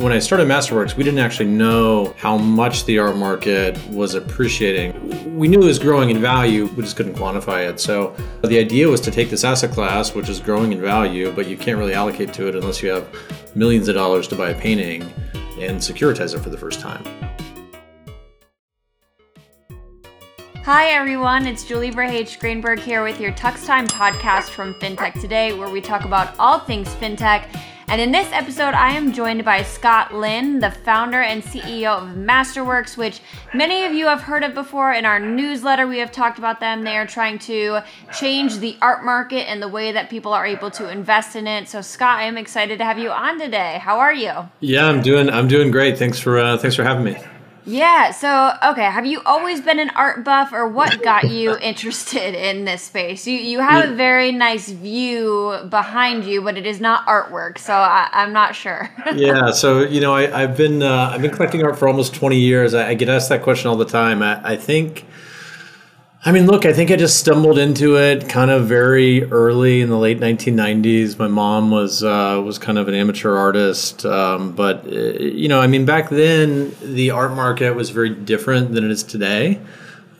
when I started Masterworks, we didn't actually know how much the art market was appreciating. We knew it was growing in value, we just couldn't quantify it. So the idea was to take this asset class, which is growing in value, but you can't really allocate to it unless you have millions of dollars to buy a painting and securitize it for the first time. Hi, everyone. It's Julie Verhage Greenberg here with your Tux Time podcast from FinTech Today, where we talk about all things FinTech. And in this episode, I am joined by Scott Lynn, the founder and CEO of Masterworks, which many of you have heard of before. In our newsletter, we have talked about them. They are trying to change the art market and the way that people are able to invest in it. So, Scott, I am excited to have you on today. How are you? Yeah, I'm doing. I'm doing great. Thanks for uh, thanks for having me. Yeah. So, okay, have you always been an art buff, or what got you interested in this space? You you have yeah. a very nice view behind you, but it is not artwork, so I, am not sure. yeah. So you know, I, have been uh, I've been collecting art for almost 20 years. I, I, get asked that question all the time. I, I think I mean, look, I think I just stumbled into it kind of very early in the late 1990s. My mom was uh, was kind of an amateur artist, um, but uh, you know, I mean, back then the art market was very different than it is today.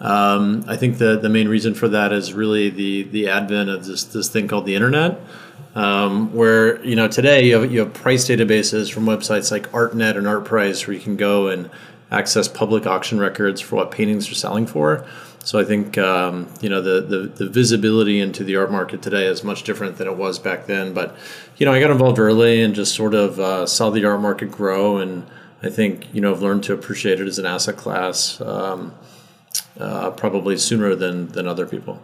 Um, I think the the main reason for that is really the the advent of this this thing called the internet. Um, where you know today you have, you have price databases from websites like ArtNet and ArtPrice where you can go and access public auction records for what paintings are selling for. So I think um, you know the, the, the visibility into the art market today is much different than it was back then. But you know I got involved early and just sort of uh, saw the art market grow, and I think you know I've learned to appreciate it as an asset class um, uh, probably sooner than than other people.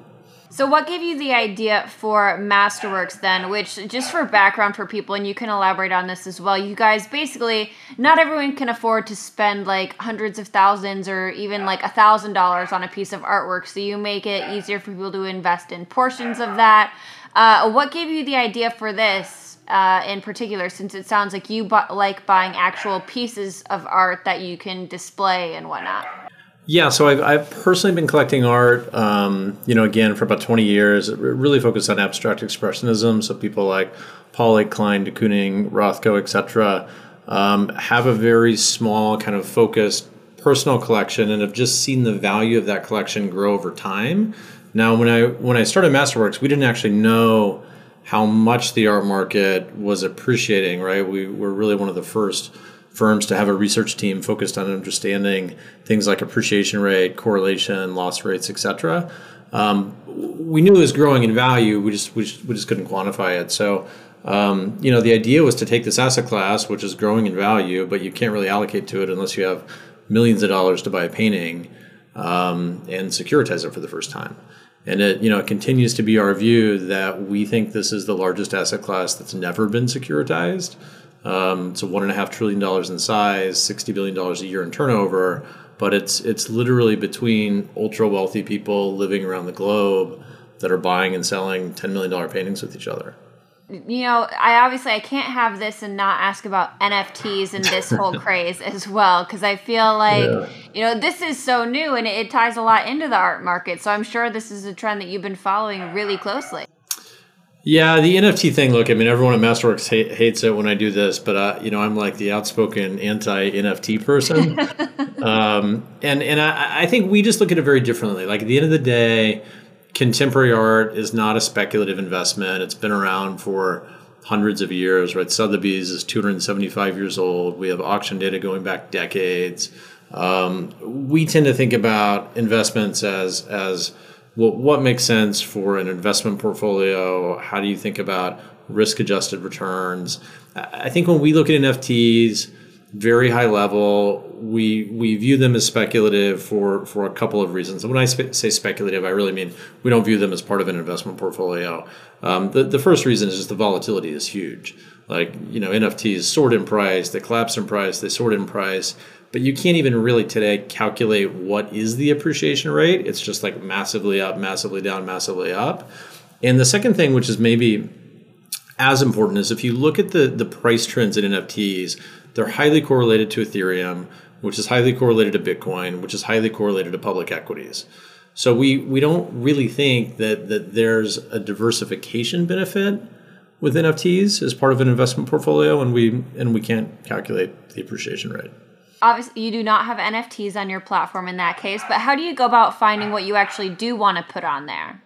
So, what gave you the idea for Masterworks then? Which, just for background for people, and you can elaborate on this as well, you guys basically, not everyone can afford to spend like hundreds of thousands or even like a thousand dollars on a piece of artwork. So, you make it easier for people to invest in portions of that. Uh, what gave you the idea for this uh, in particular, since it sounds like you bu- like buying actual pieces of art that you can display and whatnot? Yeah, so I've, I've personally been collecting art, um, you know, again, for about 20 years, really focused on abstract expressionism. So people like A. Klein, de Kooning, Rothko, etc., um, have a very small, kind of focused personal collection and have just seen the value of that collection grow over time. Now, when I when I started Masterworks, we didn't actually know how much the art market was appreciating. Right, we were really one of the first firms to have a research team focused on understanding things like appreciation rate, correlation, loss rates, etc. Um, we knew it was growing in value. We just we just, we just couldn't quantify it. So. Um, you know, the idea was to take this asset class, which is growing in value, but you can't really allocate to it unless you have millions of dollars to buy a painting um, and securitize it for the first time. And it, you know, it continues to be our view that we think this is the largest asset class that's never been securitized. Um, it's a one and a half trillion dollars in size, sixty billion dollars a year in turnover. But it's it's literally between ultra wealthy people living around the globe that are buying and selling ten million dollar paintings with each other. You know, I obviously I can't have this and not ask about NFTs and this whole craze as well because I feel like yeah. you know this is so new and it, it ties a lot into the art market. So I'm sure this is a trend that you've been following really closely. Yeah, the NFT thing. Look, I mean, everyone at Masterworks ha- hates it when I do this, but uh, you know, I'm like the outspoken anti NFT person, um, and and I, I think we just look at it very differently. Like at the end of the day, contemporary art is not a speculative investment. It's been around for hundreds of years, right? Sotheby's is 275 years old. We have auction data going back decades. Um, we tend to think about investments as as what, what makes sense for an investment portfolio? How do you think about risk adjusted returns? I think when we look at NFTs, very high level, we we view them as speculative for for a couple of reasons. And when I spe- say speculative, I really mean we don't view them as part of an investment portfolio. Um, the the first reason is just the volatility is huge. Like you know, NFTs soared in price, they collapse in price, they soared in price but you can't even really today calculate what is the appreciation rate. It's just like massively up, massively down, massively up. And the second thing, which is maybe as important, is if you look at the, the price trends in NFTs, they're highly correlated to Ethereum, which is highly correlated to Bitcoin, which is highly correlated to public equities. So we, we don't really think that, that there's a diversification benefit with NFTs as part of an investment portfolio, and we and we can't calculate the appreciation rate. Obviously, you do not have NFTs on your platform in that case, but how do you go about finding what you actually do want to put on there?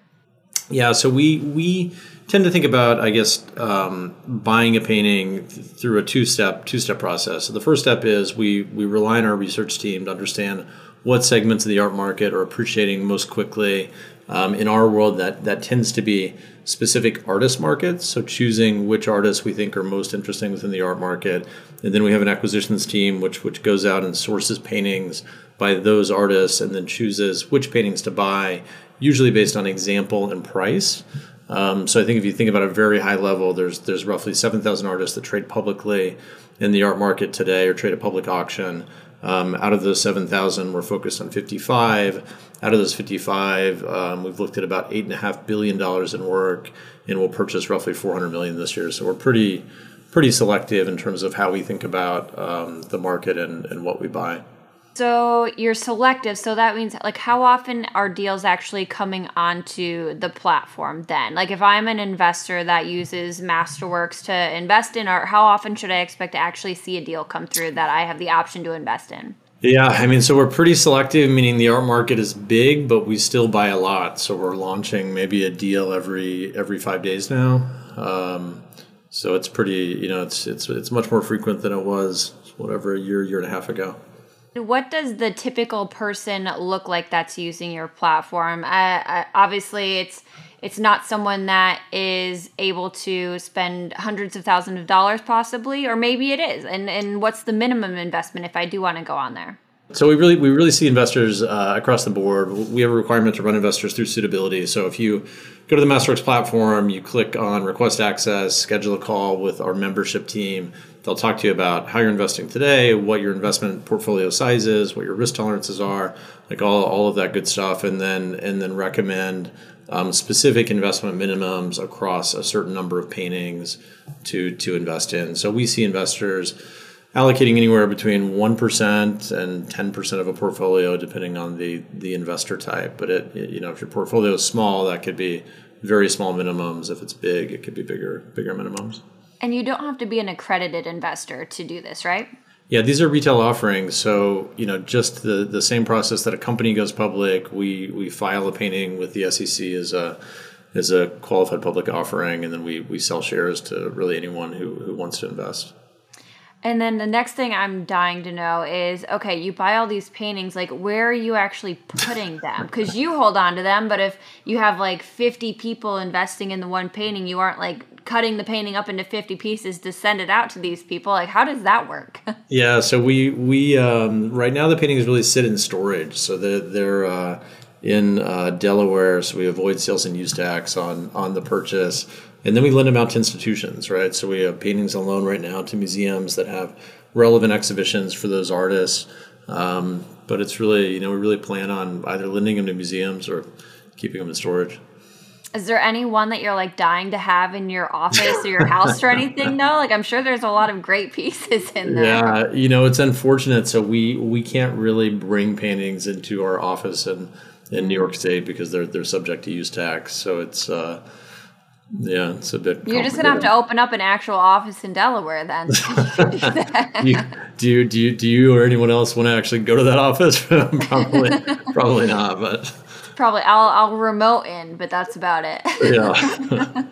Yeah, so we we tend to think about, I guess, um, buying a painting through a two step two step process. So the first step is we we rely on our research team to understand what segments of the art market are appreciating most quickly. Um, in our world, that that tends to be specific artist markets. So choosing which artists we think are most interesting within the art market, and then we have an acquisitions team which which goes out and sources paintings by those artists, and then chooses which paintings to buy, usually based on example and price. Um, so I think if you think about a very high level, there's there's roughly seven thousand artists that trade publicly in the art market today or trade at public auction. Um, out of those 7,000, we're focused on 55. Out of those 55, um, we've looked at about $8.5 billion in work and we'll purchase roughly 400 million this year. So we're pretty pretty selective in terms of how we think about um, the market and, and what we buy. So you're selective. So that means like how often are deals actually coming onto the platform then? Like if I'm an investor that uses Masterworks to invest in art, how often should I expect to actually see a deal come through that I have the option to invest in? Yeah, I mean, so we're pretty selective, meaning the art market is big, but we still buy a lot. So we're launching maybe a deal every every five days now. Um, so it's pretty, you know, it's it's it's much more frequent than it was whatever a year year and a half ago. What does the typical person look like that's using your platform? Uh, uh, obviously, it's it's not someone that is able to spend hundreds of thousands of dollars, possibly, or maybe it is. And and what's the minimum investment if I do want to go on there? So we really we really see investors uh, across the board. We have a requirement to run investors through suitability. So if you go to the Masterworks platform, you click on request access, schedule a call with our membership team. They'll talk to you about how you're investing today, what your investment portfolio size is, what your risk tolerances are, like all, all of that good stuff, and then and then recommend um, specific investment minimums across a certain number of paintings to to invest in. So we see investors allocating anywhere between 1% and 10% of a portfolio depending on the the investor type but it, it, you know if your portfolio is small that could be very small minimums if it's big it could be bigger bigger minimums and you don't have to be an accredited investor to do this, right? Yeah, these are retail offerings. So, you know, just the, the same process that a company goes public, we, we file a painting with the SEC as a as a qualified public offering, and then we, we sell shares to really anyone who, who wants to invest. And then the next thing I'm dying to know is okay, you buy all these paintings, like where are you actually putting them? Because you hold on to them, but if you have like 50 people investing in the one painting, you aren't like cutting the painting up into 50 pieces to send it out to these people like how does that work yeah so we we um, right now the paintings really sit in storage so they're, they're uh, in uh, delaware so we avoid sales and use tax on on the purchase. And then we lend them out to institutions right? So we have paintings on loan right now to museums that have relevant exhibitions for those artists. Um, but it's really you know we really plan on either lending them to museums or keeping them in storage. Is there anyone that you're like dying to have in your office or your house or anything though? Like I'm sure there's a lot of great pieces in there. Yeah, you know, it's unfortunate. So we we can't really bring paintings into our office in in New York State because they're they're subject to use tax. So it's uh yeah, it's a bit. You're just gonna have to open up an actual office in Delaware then. you, do you do you do you or anyone else want to actually go to that office? probably probably not, but probably I'll I'll remote in, but that's about it. Yeah.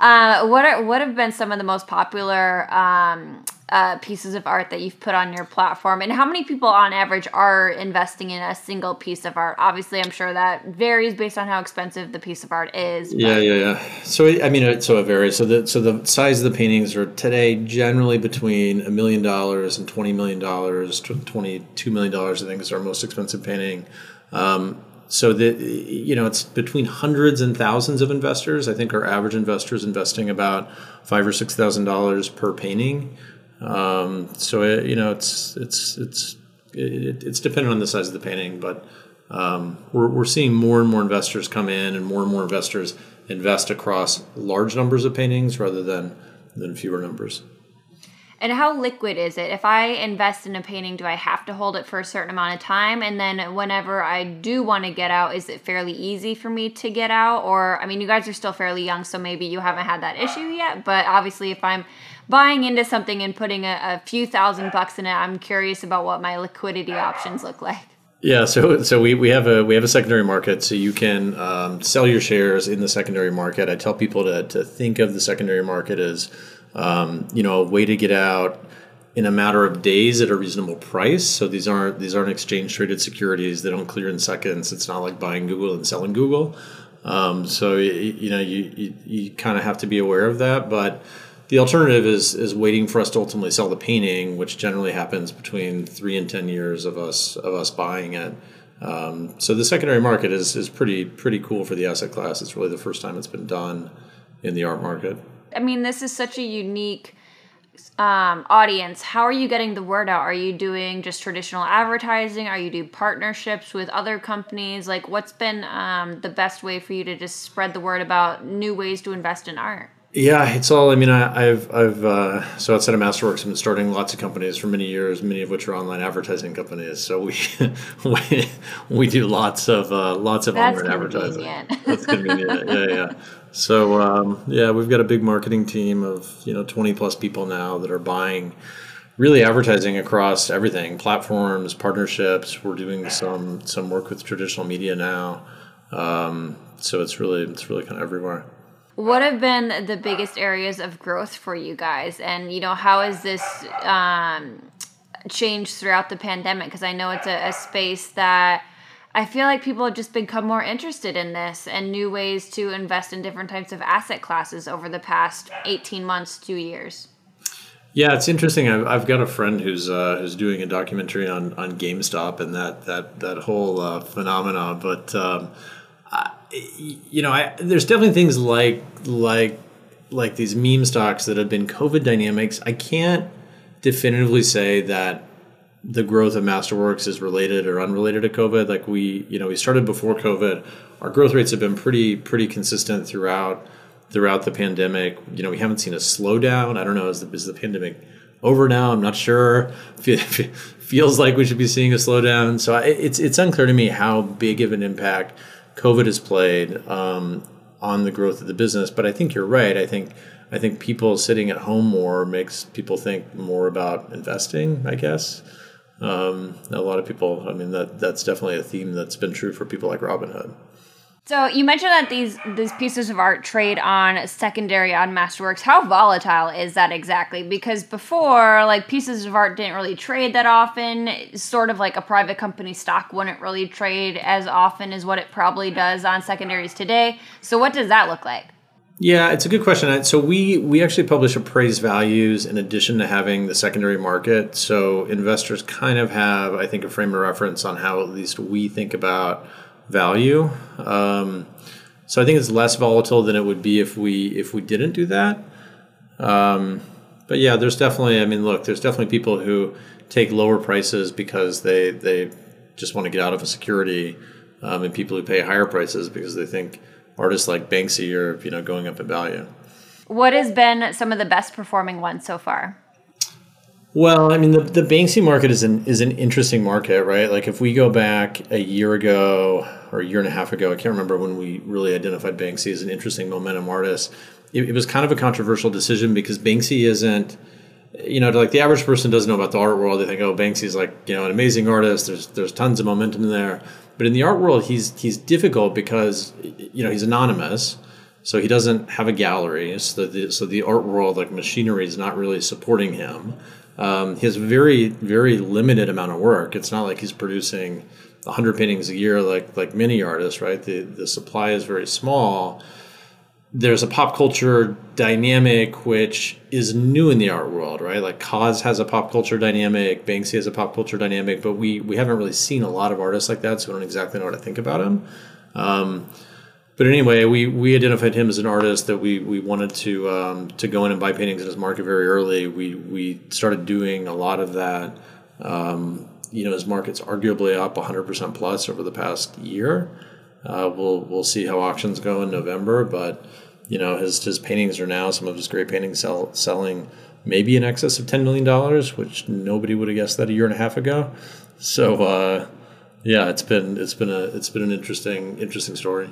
uh, what are what have been some of the most popular um, uh, pieces of art that you've put on your platform, and how many people on average are investing in a single piece of art? Obviously, I'm sure that varies based on how expensive the piece of art is. But. Yeah, yeah, yeah. So I mean, it, so it varies. So the so the size of the paintings are today generally between a million dollars and twenty million dollars. Twenty two million dollars, I think, is our most expensive painting. Um, so the you know it's between hundreds and thousands of investors. I think our average investor is investing about five or six thousand dollars per painting. Um, so it, you know it's it's it's it, it's dependent on the size of the painting, but um, we're we're seeing more and more investors come in, and more and more investors invest across large numbers of paintings rather than than fewer numbers. And how liquid is it? If I invest in a painting, do I have to hold it for a certain amount of time? And then whenever I do want to get out, is it fairly easy for me to get out? Or, I mean, you guys are still fairly young, so maybe you haven't had that issue yet. But obviously, if I'm buying into something and putting a, a few thousand bucks in it, I'm curious about what my liquidity options look like. Yeah, so so we, we have a we have a secondary market, so you can um, sell your shares in the secondary market. I tell people to, to think of the secondary market as um, you know a way to get out in a matter of days at a reasonable price. So these aren't these aren't exchange traded securities. They don't clear in seconds. It's not like buying Google and selling Google. Um, so you, you know you you, you kind of have to be aware of that, but the alternative is is waiting for us to ultimately sell the painting, which generally happens between three and ten years of us of us buying it. Um, so the secondary market is is pretty pretty cool for the asset class. It's really the first time it's been done in the art market. I mean, this is such a unique um, audience. How are you getting the word out? Are you doing just traditional advertising? Are you do partnerships with other companies? Like, what's been um, the best way for you to just spread the word about new ways to invest in art? Yeah, it's all. I mean, I, have I've uh, so outside of Masterworks, I've been starting lots of companies for many years, many of which are online advertising companies. So we we, we do lots of uh, lots of That's online advertising. That's convenient. yeah, yeah. So um, yeah, we've got a big marketing team of you know twenty plus people now that are buying really advertising across everything platforms partnerships we're doing some some work with traditional media now um, so it's really it's really kind of everywhere what have been the biggest areas of growth for you guys and you know how has this um, changed throughout the pandemic because i know it's a, a, space that i feel like people have just become more interested in this and new ways to invest in different types of asset classes over the past 18 months two years yeah, it's interesting. I've, I've got a friend who's uh, who's doing a documentary on, on GameStop and that that that whole uh, phenomenon. But um, you know, I, there's definitely things like like like these meme stocks that have been COVID dynamics. I can't definitively say that the growth of Masterworks is related or unrelated to COVID. Like we, you know, we started before COVID. Our growth rates have been pretty pretty consistent throughout throughout the pandemic. You know, we haven't seen a slowdown. I don't know, is the, is the pandemic over now? I'm not sure. Feels like we should be seeing a slowdown. So it's it's unclear to me how big of an impact COVID has played um, on the growth of the business. But I think you're right. I think I think people sitting at home more makes people think more about investing. I guess um, a lot of people. I mean that that's definitely a theme that's been true for people like Robinhood. So you mentioned that these these pieces of art trade on secondary on Masterworks. How volatile is that exactly? Because before, like pieces of art didn't really trade that often. Sort of like a private company stock wouldn't really trade as often as what it probably does on secondaries today. So what does that look like? Yeah, it's a good question. So we we actually publish appraised values in addition to having the secondary market. So investors kind of have, I think, a frame of reference on how at least we think about value. Um, so I think it's less volatile than it would be if we if we didn't do that. Um, but yeah, there's definitely. I mean, look, there's definitely people who take lower prices because they they just want to get out of a security, um, and people who pay higher prices because they think artists like Banksy are you know going up in value. What has been some of the best performing ones so far? Well, I mean, the, the Banksy market is an is an interesting market, right? Like if we go back a year ago or a year and a half ago, I can't remember when we really identified Banksy as an interesting momentum artist. It, it was kind of a controversial decision because Banksy isn't, you know, like the average person doesn't know about the art world. They think, oh, Banksy's like you know an amazing artist. There's there's tons of momentum there, but in the art world, he's he's difficult because you know he's anonymous. So he doesn't have a gallery. So the, so the art world, like machinery, is not really supporting him. Um, he has very very limited amount of work. It's not like he's producing 100 paintings a year like like many artists, right? The the supply is very small. There's a pop culture dynamic which is new in the art world, right? Like KAWS has a pop culture dynamic, Banksy has a pop culture dynamic, but we we haven't really seen a lot of artists like that, so we don't exactly know what to think about him. Um, but anyway, we, we identified him as an artist that we, we wanted to um, to go in and buy paintings in his market very early. We we started doing a lot of that. Um, you know, his market's arguably up 100% plus over the past year. Uh, we'll we'll see how auctions go in November, but you know his his paintings are now some of his great paintings sell, selling maybe in excess of $10 million, which nobody would have guessed that a year and a half ago. So, uh, yeah, it's been it's been a it's been an interesting interesting story.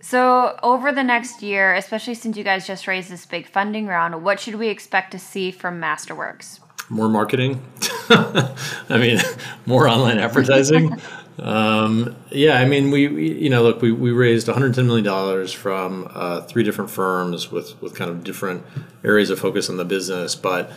So, over the next year, especially since you guys just raised this big funding round, what should we expect to see from Masterworks? More marketing. I mean, more online advertising. um, yeah, I mean, we, we, you know look we, we raised 110 million dollars from uh, three different firms with with kind of different areas of focus on the business, but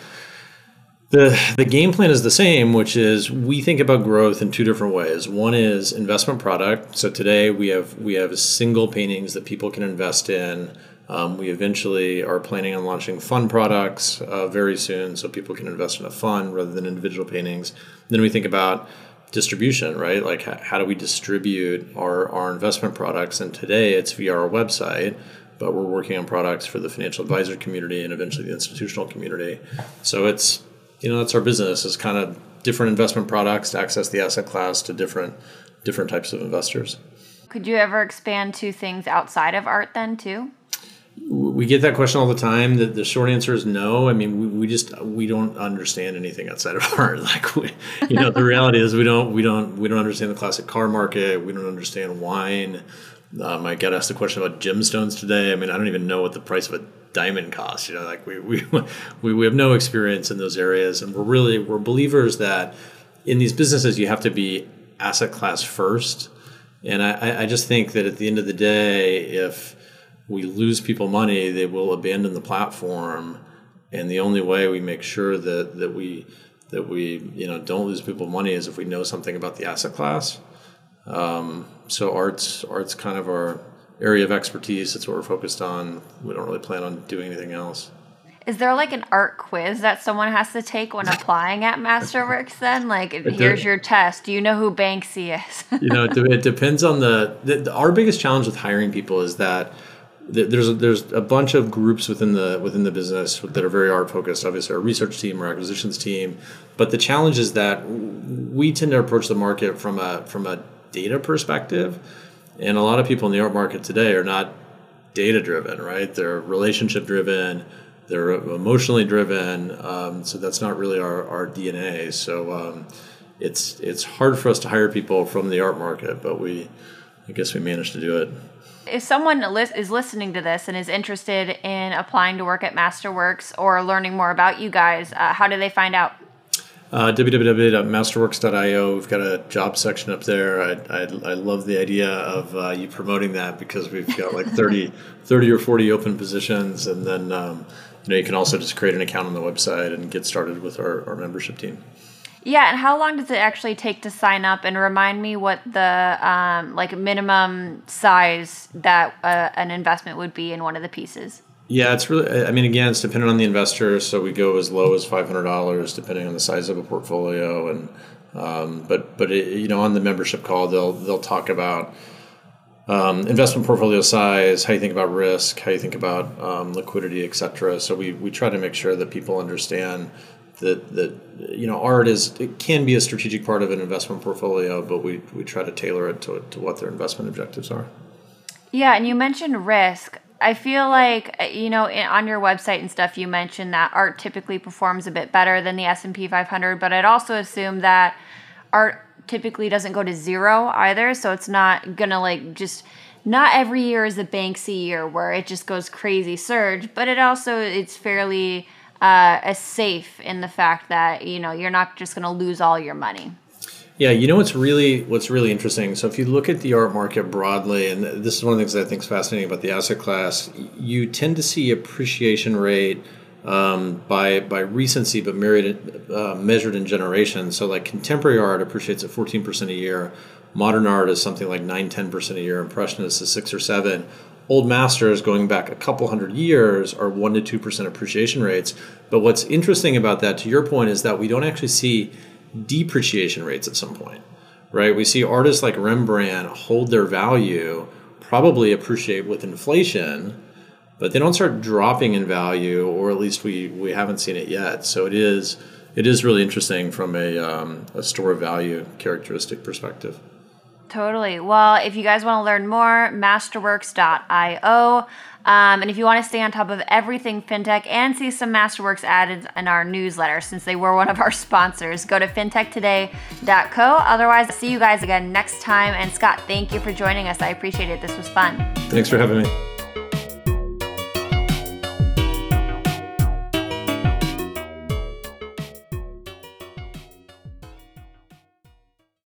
the the game plan is the same, which is we think about growth in two different ways. One is investment product. So today we have we have single paintings that people can invest in. Um, we eventually are planning on launching fund products uh, very soon, so people can invest in a fund rather than individual paintings. Then we think about distribution, right? Like how, how do we distribute our, our investment products? And today it's via our website, but we're working on products for the financial advisor community and eventually the institutional community. So it's you know that's our business is kind of different investment products to access the asset class to different different types of investors. Could you ever expand to things outside of art then too? We get that question all the time. that the short answer is no. I mean, we, we just we don't understand anything outside of art. Like, we, you know, the reality is we don't we don't we don't understand the classic car market. We don't understand wine. Um, I got asked a question about gemstones today. I mean, I don't even know what the price of a diamond costs. You know, like we, we we we have no experience in those areas, and we're really we're believers that in these businesses you have to be asset class first. And I, I just think that at the end of the day, if we lose people money, they will abandon the platform. And the only way we make sure that, that we that we you know don't lose people money is if we know something about the asset class. Um, so arts arts kind of our area of expertise. It's what we're focused on. We don't really plan on doing anything else. Is there like an art quiz that someone has to take when applying at Masterworks? Then, like, here's your test. Do you know who Banksy is? you know, it, it depends on the, the, Our biggest challenge with hiring people is that there's a, there's a bunch of groups within the within the business that are very art focused. Obviously, our research team, our acquisitions team, but the challenge is that we tend to approach the market from a from a data perspective and a lot of people in the art market today are not data driven, right? They're relationship driven, they're emotionally driven. Um, so that's not really our, our DNA. So um, it's it's hard for us to hire people from the art market, but we, I guess we managed to do it. If someone is listening to this and is interested in applying to work at Masterworks or learning more about you guys, uh, how do they find out? Uh, www.masterworks.io. We've got a job section up there. I, I, I love the idea of uh, you promoting that because we've got like 30, 30 or 40 open positions. And then, um, you know, you can also just create an account on the website and get started with our, our membership team. Yeah, and how long does it actually take to sign up? And remind me what the um, like minimum size that uh, an investment would be in one of the pieces. Yeah, it's really. I mean, again, it's dependent on the investor. So we go as low as five hundred dollars, depending on the size of a portfolio. And um, but but it, you know, on the membership call, they'll they'll talk about um, investment portfolio size, how you think about risk, how you think about um, liquidity, et cetera. So we we try to make sure that people understand that that you know art is it can be a strategic part of an investment portfolio, but we we try to tailor it to to what their investment objectives are. Yeah, and you mentioned risk. I feel like you know on your website and stuff you mentioned that art typically performs a bit better than the S&P 500, but I'd also assume that art typically doesn't go to zero either, so it's not going to like just not every year is a Banksy year where it just goes crazy surge, but it also it's fairly uh, as safe in the fact that you know you're not just going to lose all your money. Yeah, you know what's really what's really interesting. So if you look at the art market broadly, and this is one of the things I think is fascinating about the asset class, you tend to see appreciation rate um, by by recency, but married, uh, measured in generations. So like contemporary art appreciates at fourteen percent a year. Modern art is something like 9 10 percent a year. Impressionists is six or seven. Old masters going back a couple hundred years are one to two percent appreciation rates. But what's interesting about that, to your point, is that we don't actually see depreciation rates at some point, right? We see artists like Rembrandt hold their value, probably appreciate with inflation, but they don't start dropping in value, or at least we, we haven't seen it yet. So it is it is really interesting from a, um, a store of value characteristic perspective. Totally. Well, if you guys want to learn more, masterworks.io. Um, and if you want to stay on top of everything fintech and see some Masterworks added in our newsletter, since they were one of our sponsors, go to fintechtoday.co. Otherwise, see you guys again next time. And Scott, thank you for joining us. I appreciate it. This was fun. Thanks for having me.